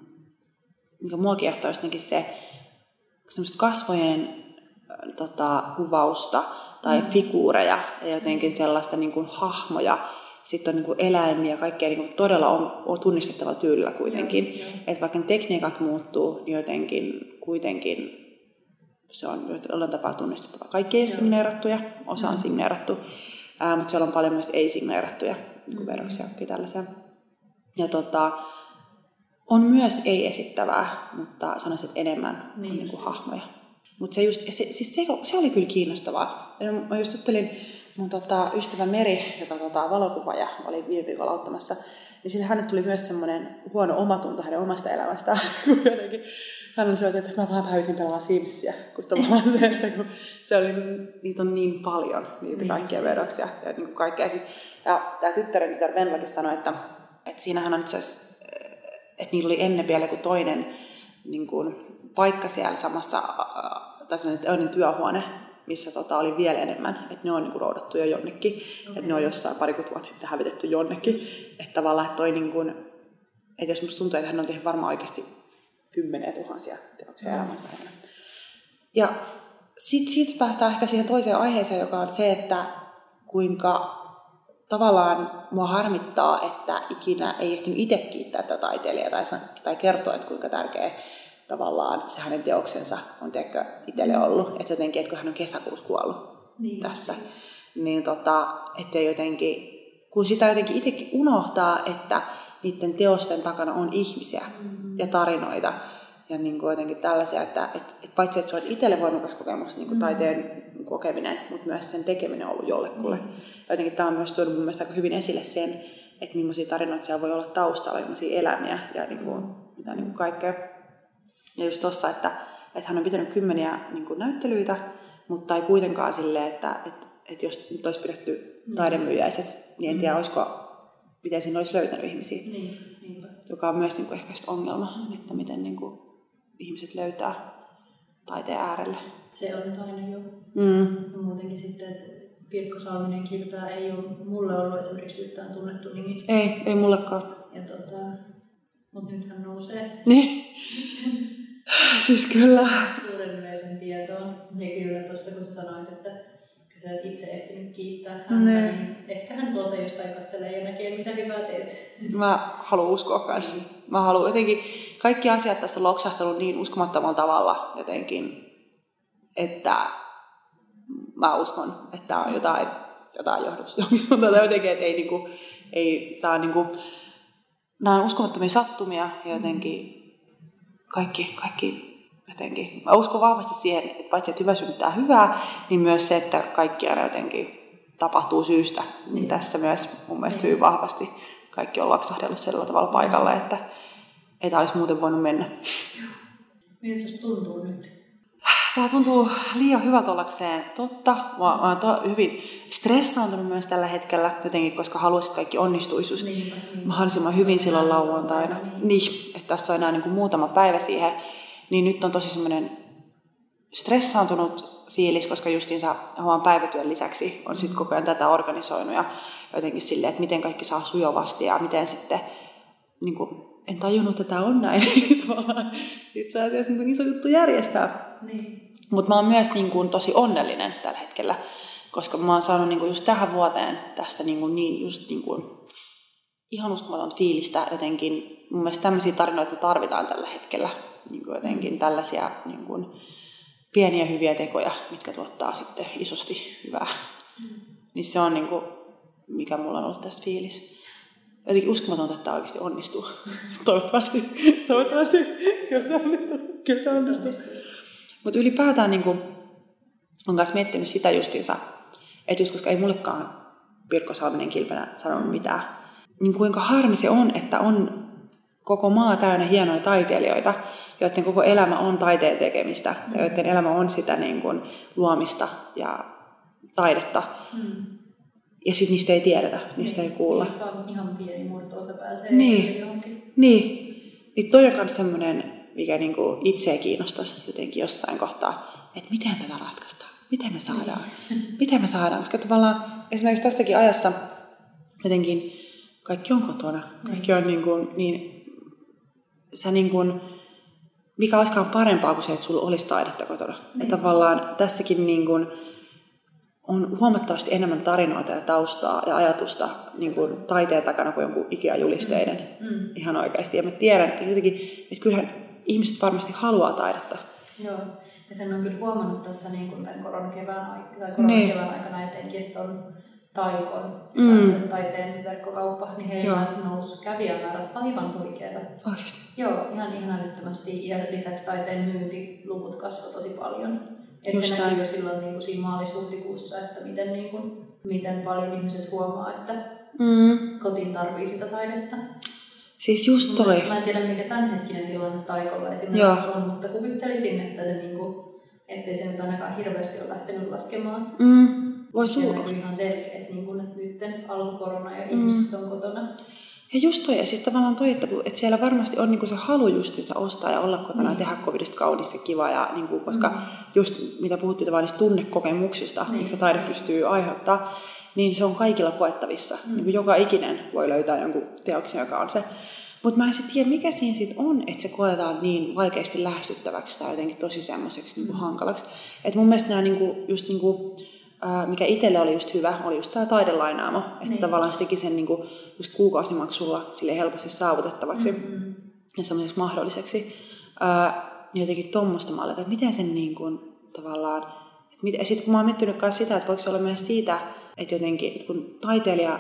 mikä mua kiehtoo se, semmoista kasvojen tota, kuvausta tai mm. figuureja ja jotenkin sellaista niin kuin hahmoja, sitten on niin kuin eläimiä, kaikkea niin kuin todella on, on tunnistettavalla tyylillä kuitenkin. Että vaikka ne tekniikat muuttuu, niin jotenkin kuitenkin se on jollain tapaa tunnistettava. Kaikki ei ole signeerattuja, osa on mm. signeerattu, ää, mutta siellä on paljon myös ei-signeerattuja niin mm. veroksia ja tällaisia. Ja tota, on myös ei-esittävää, mutta sanoisin, että enemmän niin. on niin kuin hahmoja. Mutta se, just, se, siis se, se, oli kyllä kiinnostavaa. Ja mä just juttelin mun tota, ystävä Meri, joka tota, valokuvaaja oli viime viikolla auttamassa, niin sille hänelle tuli myös semmoinen huono omatunto hänen omasta elämästään. jotenkin hän oli se, että mä vaan päivisin pelaamaan Simsia, kun tavallaan se, että kun se oli, niitä on niin paljon, niitä mm. kaikkia veroksia ja niin kuin kaikkea. Siis, ja tämä tyttären tytär Venlakin sanoi, että, että siinähän on itse asiassa, että niillä oli ennen vielä joku toinen niin kuin, paikka siellä samassa, tai semmoinen työhuone, missä tota, oli vielä enemmän, että ne on niinku roudattu jo jonnekin, okay. että ne on jossain parikymmentä vuotta sitten hävitetty jonnekin, että tavallaan että toi niinku, että jos musta tuntuu, että hän on tehnyt varmaan oikeasti kymmeniä tuhansia teoksia mm. elämänsä aikana. Ja sitten siitä päästään ehkä siihen toiseen aiheeseen, joka on se, että kuinka tavallaan mua harmittaa, että ikinä ei ehtinyt itse kiittää tätä taiteilijaa tai, tai kertoa, että kuinka tärkeä tavallaan se hänen teoksensa on tiedätkö, itselle mm. ollut. Että jotenkin, että kun hän on kesäkuussa kuollut niin. tässä, niin tota, että jotenkin, kun sitä jotenkin itsekin unohtaa, että niiden teosten takana on ihmisiä mm. ja tarinoita, ja niin kuin jotenkin tällaisia, että, että, että paitsi että se on itselle voimakas kokemus, niin kuin mm. taiteen kokeminen, mutta myös sen tekeminen on ollut jollekulle. Mm. Jotenkin tämä on myös tuonut mun mielestä hyvin esille sen, että millaisia tarinoita siellä voi olla taustalla, millaisia elämiä ja niin kuin, mitä niin kuin kaikkea. Ja just tossa, että, että hän on pitänyt kymmeniä niin kuin näyttelyitä, mutta ei kuitenkaan silleen, että, että, että jos nyt olisi pidetty taidemyyjäiset, niin en tiedä, olisiko, miten sinne olisi löytänyt ihmisiä. Niin, niinpä. Joka on myös niin kuin, ehkä ongelma, että miten niin kuin, ihmiset löytää taiteen äärelle. Se on aina jo. Mm. Muutenkin sitten, että Pirkko Salminen Kilpää ei ole mulle ollut esimerkiksi yhtään tunnettu nimi. Ei, ei mullekaan. Ja tota, mutta nyt hän nousee Niin. siis kyllä. suuren yleisön tietoon. Ja kyllä tuosta kun sä sanoit, että sä et itse ehtinyt kiittää häntä, Ne. niin ehkä hän tuolta jostain katselee ja näkee, mitä hyvää teet. Mä haluan uskoa kanssa. Mä haluan jotenkin, kaikki asiat tässä on loksahtanut niin uskomattomalla tavalla jotenkin, että mä uskon, että on jotain, jotain suuntaan tai jotenkin, että ei niinku, ei, tää on niinku, nämä on uskomattomia sattumia ja jotenkin kaikki, kaikki jotenkin. Mä uskon vahvasti siihen, että paitsi että hyvä synnyttää hyvää, niin myös se, että kaikki aina jotenkin tapahtuu syystä. Niin tässä myös mun mielestä hyvin vahvasti kaikki on laksahdellut sillä tavalla paikalle, että ei tää olisi muuten voinut mennä. Miltä susta tuntuu nyt? Tää tuntuu liian hyvältä ollakseen totta. Mä, mä oon to, hyvin stressaantunut myös tällä hetkellä jotenkin, koska haluaisin, että kaikki onnistuisi just niinpä. mahdollisimman hyvin silloin lauantaina. Niin. Niin, että tässä on enää niin kuin muutama päivä siihen. Niin nyt on tosi semmoinen stressaantunut fiilis, koska justiinsa oman päivätyön lisäksi on sitten koko ajan tätä organisoinut ja jotenkin silleen, että miten kaikki saa sujuvasti ja miten sitten, niin kuin, en tajunnut, että tämä on näin itse asiassa niin iso juttu järjestää. Niin. Mutta mä oon myös niin kuin, tosi onnellinen tällä hetkellä, koska mä oon saanut niin kuin, just tähän vuoteen tästä niin, kuin, niin, just, niin kuin, ihan uskomaton fiilistä jotenkin. Mun mielestä tämmöisiä tarinoita me tarvitaan tällä hetkellä. Niin kuin jotenkin tällaisia niin kuin, pieniä hyviä tekoja, mitkä tuottaa sitten isosti hyvää. Niin se on niin kuin, mikä mulla on ollut tästä fiilis. Jotenkin uskomatonta, että tämä oikeasti onnistuu. toivottavasti. Toivottavasti. Kyllä se onnistuu. Kyllä se onnistuu. Mutta ylipäätään niin kuin, on myös miettinyt sitä justiinsa, että just koska ei mullekaan Pirkko Salminen kilpenä sanonut mitään, niin kuinka harmi se on, että on koko maa täynnä hienoja taiteilijoita, joiden koko elämä on taiteen tekemistä, ja joiden elämä on sitä niin kuin, luomista ja taidetta. Mm. Ja sitten niistä ei tiedetä, niistä ei kuulla. Just vaan ihan pieni murto-osa pääsee Niin. johonkin. Niin, niin toi on myös semmoinen, mikä niinku itseä kiinnostaisi jotenkin jossain kohtaa, että miten tätä ratkaistaan, miten me saadaan, miten me saadaan, koska tavallaan esimerkiksi tässäkin ajassa jotenkin kaikki on kotona, kaikki on niin, kuin, niin sä niin kuin, mikä olisikaan parempaa kuin se, että sulla olisi taidetta kotona. Ja tavallaan tässäkin niin kuin, on huomattavasti enemmän tarinoita ja taustaa ja ajatusta niin kuin taiteen takana kuin jonkun Ikea-julisteiden. Mm. Ihan oikeasti. Ja mä tiedän, että jotenkin, että kyllähän ihmiset varmasti haluaa taidetta. Joo. Ja sen on kyllä huomannut tässä niin kuin tämän koronakevään, tai Niin. aikana etenkin että on Taikon, Mm. taiteen verkkokauppa, niin heillä Joo. nousi kävijämäärät aivan huikeita. Oikeasti. Joo, ihan ihan älyttömästi. Ja lisäksi taiteen myyntiluvut kasvoi tosi paljon. Et Just se näkyy jo silloin niin kuin siinä maalis-huhtikuussa, että miten, niin kuin, miten paljon ihmiset huomaa, että Mm. kotiin tarvii sitä taidetta. Siis just toi. Mä en tiedä, mikä tämänhetkinen tilanne Taikolla esimerkiksi Joo. on, mutta kuvittelisin, että se niinku, ettei se nyt ainakaan hirveästi ole lähtenyt laskemaan. Mm. Voisi Se luulla. näkyy ihan selkeä, että niinku, että nyt alkukorona ja ihmiset on kotona. Ja just toi, ja siis tavallaan toi, että, että siellä varmasti on niinku se halu justiinsa ostaa ja olla kotona ja Mm. tehdä covidista kaunis ja kiva, ja niinku, koska Mm. just mitä puhuttiin tavallaan niistä tunnekokemuksista, Niin. mitkä taide pystyy aiheuttaa, niin se on kaikilla koettavissa. Mm. Niin joka ikinen voi löytää jonkun teoksen, joka on se. Mutta mä en sitten tiedä, mikä siinä sit on, että se koetaan niin vaikeasti lähestyttäväksi tai jotenkin tosi semmoiseksi niinku hankalaksi. Et mun mielestä nämä niinku, just niinku, ää, mikä itselle oli just hyvä, oli just tämä taidelainaamo. Että Niin. tavallaan se teki sen niinku, just kuukausimaksulla sille helposti saavutettavaksi Mm-hmm. ja semmoiseksi mahdolliseksi. Ää, niin jotenkin tuommoista mallita, että miten sen niin kuin, tavallaan... Että mit, ja sitten kun mä oon miettinyt myös sitä, että voiko se olla myös siitä, että jotenkin, että kun taiteilija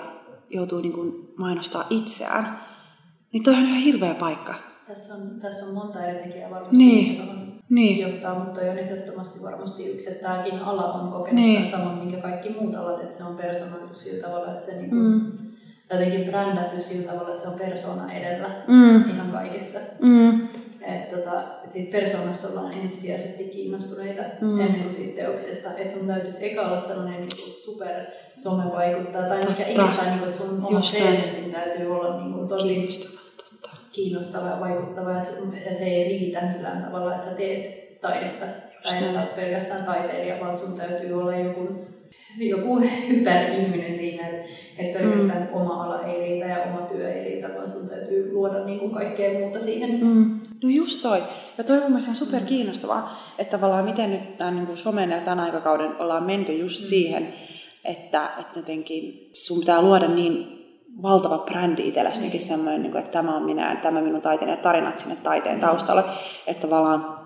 joutuu niin kuin mainostaa itseään, niin toi on ihan hirveä paikka. Tässä on, tässä on monta eri tekijää varmasti, Niin. johon Niin. johtaa, mutta on ehdottomasti varmasti yksi, että tämäkin ala on kokenut Niin. niin. saman, minkä kaikki muut alat, että se on personoitu sillä tavalla, että se niinku, Mm. jotenkin brändätty sillä tavalla, että se on persona edellä Mm. ihan kaikessa. Mm. Että tota, et siitä persoonasta ollaan ensisijaisesti kiinnostuneita mm. ennen kuin siitä teoksesta. Että sun täytyisi eka olla sellainen niin kuin super somevaikuttaa tai mikä ikinä, tai niin kuin, että sun oma presenssin täytyy olla niin kuin, tosi kiinnostava, kiinnostava ja vaikuttava. Ja se, ja se ei riitä millään tavalla, että sä teet taidetta. Tai että sä oot pelkästään taiteilija, vaan sun täytyy olla joku joku hyperihminen siinä, että, että pelkästään mm. oma ala ei riitä ja oma työ ei riitä, vaan sun täytyy luoda niin kuin kaikkea muuta siihen. Mm. No just toi. Ja toi on mielestäni super kiinnostavaa, että tavallaan miten nyt tämän niin kuin somen ja tämän aikakauden ollaan menty just mm. siihen, että, että jotenkin sun pitää luoda niin valtava brändi itsellesi, mm. semmoinen, niin kuin, että tämä on minä, tämä minun taiteen ja tarinat sinne taiteen mm. taustalle, että tavallaan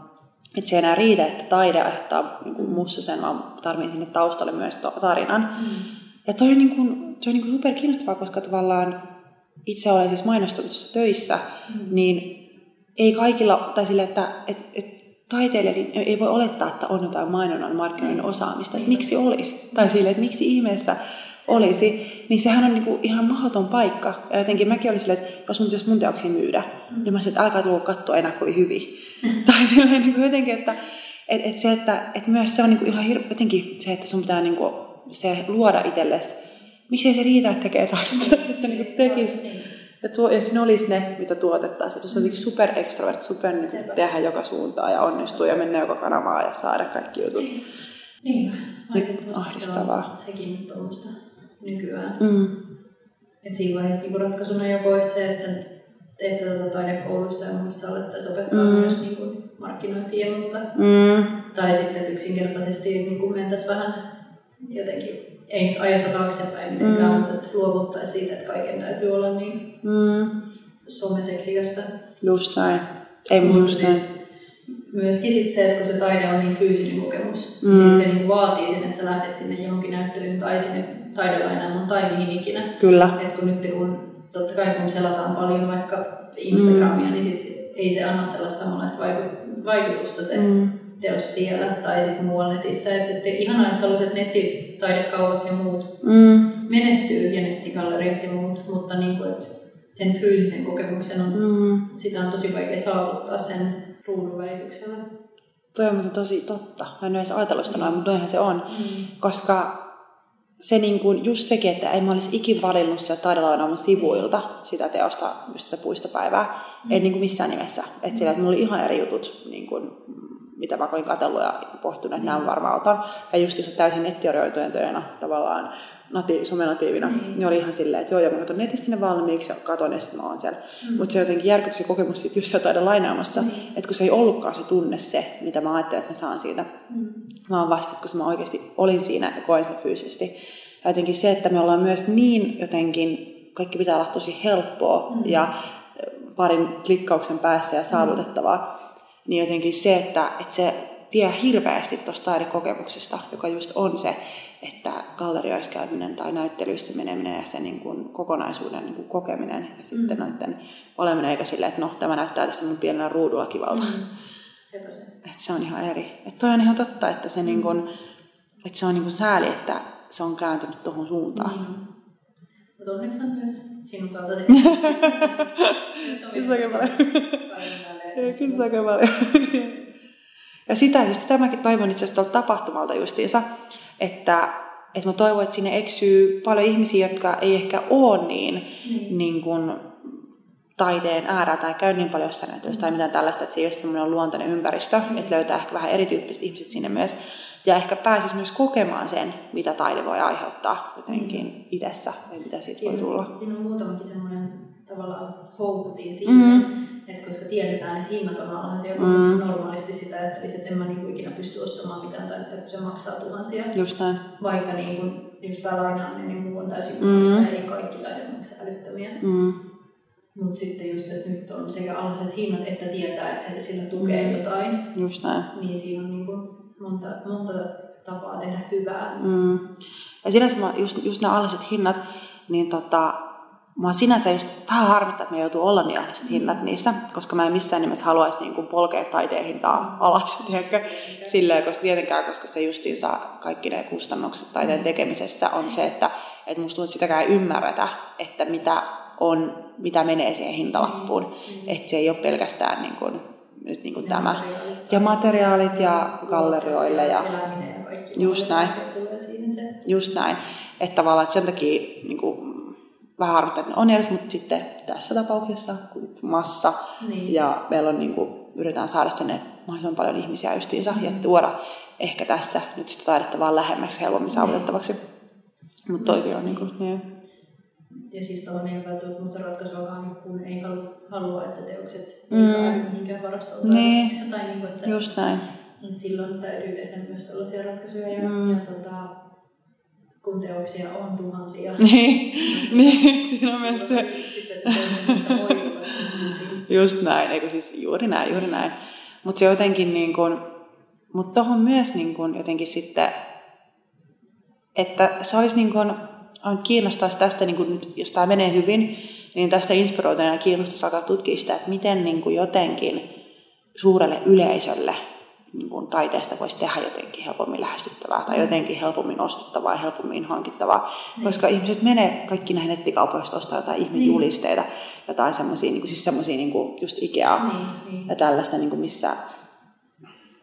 että se ei enää riitä, että taide aiheuttaa niin kuin musta sen, vaan tarvii sinne taustalle myös to- tarinan. Mm. Ja toi on, niin kuin, toi on niin kuin super kiinnostavaa, koska tavallaan itse olen siis mainostamisessa töissä, mm. niin ei kaikilla, tai sille, että et, et, taiteilija niin ei voi olettaa, että on jotain mainonnan markkinoinnin mm. osaamista, että miksi olisi, tai sille, että miksi ihmeessä olisi, niin sehän on niinku ihan mahdoton paikka. Ja jotenkin mäkin olin silleen, että jos mun, jos mun teoksia myydä, mm. niin mä sanoin, että älkää tullut katsoa enää kuin hyvin. Tai silleen niinku jotenkin, että et, et se, että et myös se on niinku ihan hir- jotenkin se, että sun pitää niinku se luoda itsellesi. Miksi ei se riitä, että tekee taidetta, että niinku tekisi. Niin. Ja, tuo, ja siinä olisi ne, mitä tuotettaisiin. Jos on jotenkin super extrovert, super niin tehdä joka suuntaan ja onnistuu ja mennä joka kanavaan ja saada kaikki jutut. Niin, ahdistavaa. Se on sekin tuommoista nykyään. Mm. Et siinä vaiheessa niin ratkaisuna joko olisi se, että, että tuota, taidekouluissa ja muissa alettaisiin opettaa mm. myös niin kuin markkinointia ja muuta. Mm. Tai sitten, yksinkertaisesti niin mentäisiin vähän jotenkin, ei nyt ajassa taaksepäin mitenkään, mm. mutta että luovuttaisiin siitä, että kaiken täytyy olla niin mm. someseksikästä. Just näin. Ei, mutta just siis, näin myöskin sit se, että kun se taide on niin fyysinen kokemus, mm. niin se niin vaatii sen, että sä lähdet sinne johonkin näyttelyyn tai sinne taidelainaamaan tai mihin ikinä. Kyllä. Et kun nyt kun totta kai kun selataan paljon vaikka Instagramia, mm. niin sit ei se anna sellaista samanlaista vaikutusta se mm. Teos siellä tai sitten muualla netissä. Et sitten ihan että että nettitaidekaupat ja muut mm. menestyy ja nettigalleriat ja muut, mutta niin kuin, että sen fyysisen kokemuksen on, mm. sitä on tosi vaikea saavuttaa sen ruudun välityksellä. Toi on tosi totta. Mä en edes ajatellut sitä mm. noin, mutta noinhan se on. Mm. Koska se niin kuin, just sekin, että ei mä olisi ikin valinnut sieltä taidelaudan sivuilta sitä teosta, just sitä puistopäivää. Mm. Ei niin kuin missään nimessä. Että sillä, että mulla oli ihan eri jutut, niin kuin, mitä mä olin katsellut ja pohtunut, että mm. nämä varmaan otan. Ja just jos täysin nettiorioitujen töinä tavallaan nati, somenatiivina, mm. niin oli ihan silleen, että joo, joo, mä katson netistä ne valmiiksi ja katon ja sitten mä oon siellä. Mm. Mutta se jotenkin järkytys ja kokemus siitä just taida lainaamassa, mm. että kun se ei ollutkaan se tunne se, mitä mä ajattelin, että mä saan siitä. Mm. Vaan vasta, kun mä oikeasti olin siinä ja koin sen fyysisesti. Ja jotenkin se, että me ollaan myös niin jotenkin, kaikki pitää olla tosi helppoa mm. ja parin klikkauksen päässä ja saavutettavaa, mm. Niin jotenkin se, että, että se vie hirveästi tuosta taidekokemuksesta, joka just on se, että gallerioissa käyminen tai näyttelyissä meneminen ja se niin kuin kokonaisuuden niin kuin kokeminen ja sitten mm. noiden oleminen, eikä silleen, että no, tämä näyttää tässä mun pienellä ruudulla kivalta. Mm. Sepä se. Että se on ihan eri. Että toi on ihan totta, että se, mm. niin kuin, että se on niin kuin sääli, että se on kääntynyt tuohon suuntaan. Mm. Mutta onneksi on myös sinun kautta Kyllä paljon. Kyllä paljon. Ja sitä, siis sitä mäkin toivon itse asiassa tapahtumalta justiinsa, että, että mä toivon, että sinne eksyy paljon ihmisiä, jotka ei ehkä ole niin, mm. niin kuin, taiteen äärä tai käy niin paljon jossain näytöissä tai mitään tällaista, että se ei ole semmoinen luontainen ympäristö, mm. että löytää ehkä vähän erityyppiset ihmiset sinne myös. Ja ehkä pääsis myös kokemaan sen, mitä taide voi aiheuttaa jotenkin mm. itsessä ja mitä siitä voi tulla. Siinä on muutamakin semmoinen tavallaan houkutin siihen, mm. että koska tiedetään, että hinnat on alhaisia, mm. normaalisti sitä ajattelisi, että en mä niinku ikinä pysty ostamaan mitään, tai että se maksaa tuhansia. Just näin. Vaikka niin kun, just tämä lainaaminen, niin muu on täysin mm. ei kaikki taide maksaa älyttömiä. Mm. Mutta sitten just, että nyt on sekä alhaiset hinnat, että tietää, että sillä tukee mm. jotain. Just näin. Niin siinä on niin kuin monta, monta tapaa tehdä hyvää. Mm. Ja sinänsä just, just nämä alhaiset hinnat, niin tota, Mua sinänsä just vähän harmittaa, että me joutuu olla niin alhaiset hinnat niissä, koska mä en missään nimessä haluaisi niin kuin polkea taiteen hintaa alas, tiedätkö? Silleen, koska tietenkään, koska se justiinsa kaikki ne kustannukset taiteen tekemisessä on se, että, että musta tuntuu, että sitäkään ei ymmärretä, että mitä on, mitä menee siihen hintalappuun. Mm. Että se ei ole pelkästään niin kuin nyt niin kuin tämä. Ja materiaalit ja gallerioille. Ja. Just näin. Just näin. Että tavallaan että sen takia niin kuin, vähän harmittaa, että ne on edes, mutta sitten tässä tapauksessa massa. Niin. Ja meillä on niin kuin, yritetään saada sinne mahdollisimman paljon ihmisiä justiinsa ja tuoda ehkä tässä nyt sitä taidetta vaan lähemmäksi helpommin saavutettavaksi. Mutta toikin on niin kuin, niin. Ja siis tuohon ei ole välttämättä muuta ratkaisuakaan, kun ei halua, halua että teokset Mm. mihinkään varastoon Niin. tai, tai niin kuin, että, just näin. että silloin täytyy tehdä myös tällaisia ratkaisuja. Ja, Mm. ja tota, kun teoksia on tuhansia, Niin, niin, siinä on myös se. sitten se Just näin, eikö siis juuri näin, juuri näin. Mutta se jotenkin niin kuin, mutta tuohon myös niin kuin jotenkin sitten, että se olisi niin kuin, kiinnostaisi tästä, niin kuin nyt, jos tämä menee hyvin, niin tästä inspiroituneena kiinnostaisi alkaa tutkia sitä, että miten niin kuin jotenkin suurelle yleisölle niin kuin taiteesta voisi tehdä jotenkin helpommin lähestyttävää tai jotenkin helpommin ostettavaa ja helpommin hankittavaa. Koska ihmiset menee kaikki näihin nettikaupoista ostaa jotain ihmejulisteita, jotain semmoisia, niin kuin, siis semmoisia niin kuin just Ikeaa Niin, niin. ja tällaista, niin kuin missä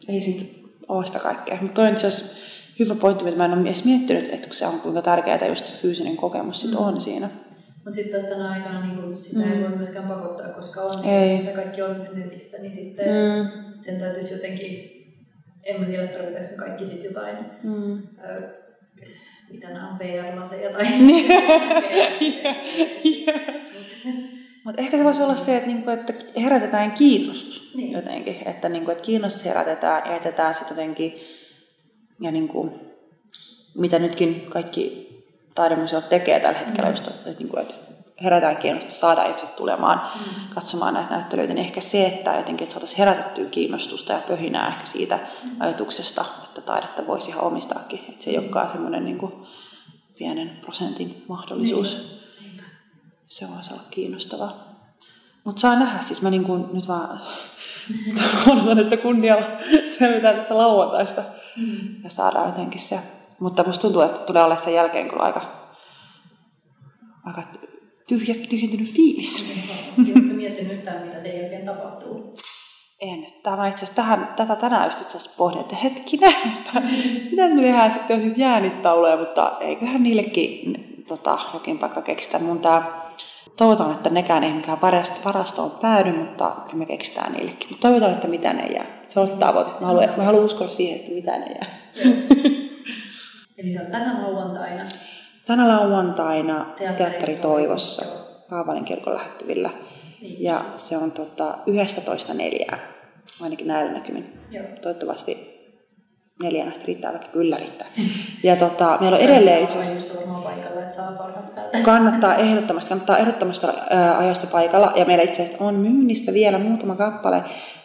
ei siitä ole sitä kaikkea. Mutta toi on itse asiassa hyvä pointti, mitä mä en ole edes miettinyt, että se on kuinka tärkeää just se fyysinen kokemus sit on siinä. Mutta sitten taas tänä aikana niin sitä mm. ei voi myöskään pakottaa, koska on Ei. ja kaikki on netissä, niin sitten Mm. sen täytyisi jotenkin, en mä tiedä tarvitaanko me kaikki sitten jotain, Mm. ö, mitä nämä on, PR-laseja tai... Mutta ehkä se voisi olla se, että, niinku, että herätetään kiinnostus Niin. jotenkin. Että, niinku, että kiinnostus herätetään ja jätetään sitten jotenkin, ja niinku, mitä nytkin kaikki taidemuseot tekee tällä hetkellä, Mm. just, että, niinku, että herätään kiinnostusta, saadaan ihmiset tulemaan Mm. katsomaan näitä näyttelyitä, niin ehkä se, että jotenkin että saataisiin herätettyä kiinnostusta ja pöhinää ehkä siitä Mm. ajatuksesta, että taidetta voisi ihan omistaakin. Että se ei olekaan semmoinen niin kuin pienen prosentin mahdollisuus. Niinpä. Se voisi olla kiinnostavaa. Mutta saa nähdä, siis mä niin kuin nyt vaan odotan, että kunnialla selvitään tästä lauantaista Mm. ja saadaan jotenkin se. Mutta musta tuntuu, että tulee olemaan sen jälkeen kyllä aika, aika tyhjä, tyhjentynyt fiilis. Onko se miettinyt yhtään, mitä sen jälkeen tapahtuu? En. Tämä itse asiassa tähän, tätä tänään just itse asiassa pohdin, että hetkinen, että mitä me tehdään sitten, jos nyt jää niitä tauluja, mutta eiköhän niillekin tota, jokin paikka keksitään. Mun tää, toivotaan, että nekään ei mikään varasto- varastoon päädy, mutta kyllä me keksitään niillekin. Mutta toivotaan, että mitään ei jää. Se on se tavoite. Mä haluan, mä haluan uskoa siihen, että mitään ei jää. Eli se on tänä lauantaina. Tänä lauantaina Teatteri Teatteri Toivossa, Toivossa. Paavalin kirkon lähettyvillä. Niin. Ja se on tota, 11.4. ainakin näillä näkymin. Joo. Toivottavasti neljän asti riittää, vaikka kyllä riittää. Ja tota, meillä on edelleen itse asiassa, kannattaa ehdottomasti, kannattaa ehdottomasti olla ajoissa paikalla. Ja meillä itse asiassa on myynnissä vielä muutama kappale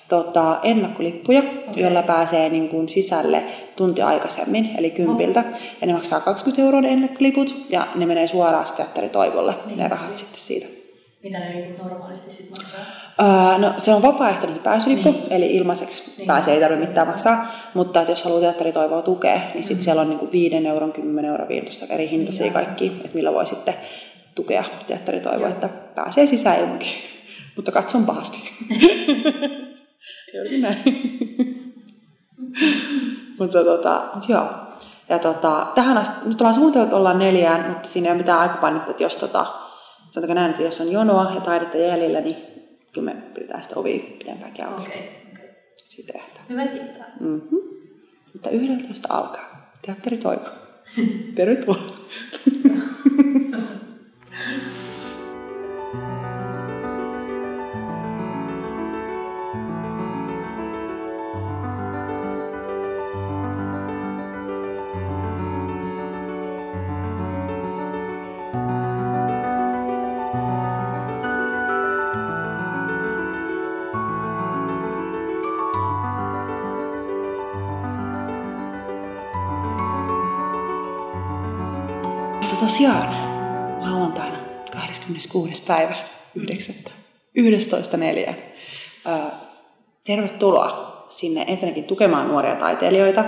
tota, ennakkolippuja, Okei. jolla pääsee niin kuin, sisälle tunti aikaisemmin, eli kympiltä. Ja ne maksaa 20 euroa ne ennakkoliput, ja ne menee suoraan sitten teatteri Toivolle, Niin. ne rahat sitten siitä. Mitä ne niinku normaalisti sitten maksaa? Ää, no, se on vapaaehtoinen se pääsylippu, Niin. eli ilmaiseksi Niin. pääsee, ei tarvitse mitään maksaa. Mutta että jos haluaa teatteri toivoa tukea, niin sitten siellä on niinku 5 euron, 10 euron, 15 eri hintaisia Niin. kaikki, että millä voi sitten tukea teatteri toivoa, että pääsee sisään ilmankin. Mutta katson pahasti. Juuri näin. mutta tota, mut joo. Ja tota, tähän asti, nyt ollaan suunniteltu, ollaan neljään, mutta siinä ei ole mitään aikapainetta, että jos tota, sanotaanko näin, että jos on jonoa ja taidetta jäljellä, niin kyllä me pidetään sitä ovia pitempäänkin auki. Okei, okay, okei. Siitä tehdään. Hyvä tietää. Mm-hmm. Mutta 11 alkaa. Teatteri toivo. Tervetuloa. Tosiaan lauantaina 26. päivä 9. 11.4. Tervetuloa sinne ensinnäkin tukemaan nuoria taiteilijoita,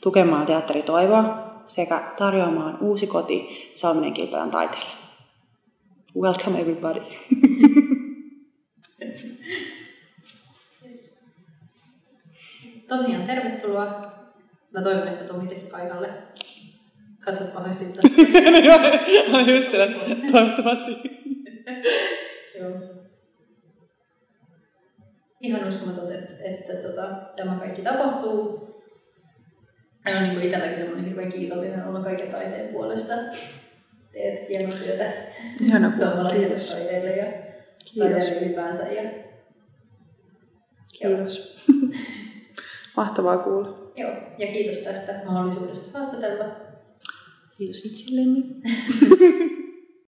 tukemaan teatteri Toivoa sekä tarjoamaan uusi koti Salminen kilpailun taiteelle. Welcome everybody. Tosiaan tervetuloa. Mä toivon, että teki paikalle. Katso pahasti tästä. Olen just siellä, toivottavasti. Joo. Ihan uskomaton, että, että tota, tämä kaikki tapahtuu. Ja on niin itselläkin semmoinen hirveän kiitollinen olla kaiken taiteen puolesta. Teet hienoa työtä Ihana puhua, suomalaisille taiteille ja taiteille ylipäänsä. Ja, Kiitos. Mahtavaa kuulla. joo, ja kiitos tästä mahdollisuudesta haastatella. Kiitos itselleni.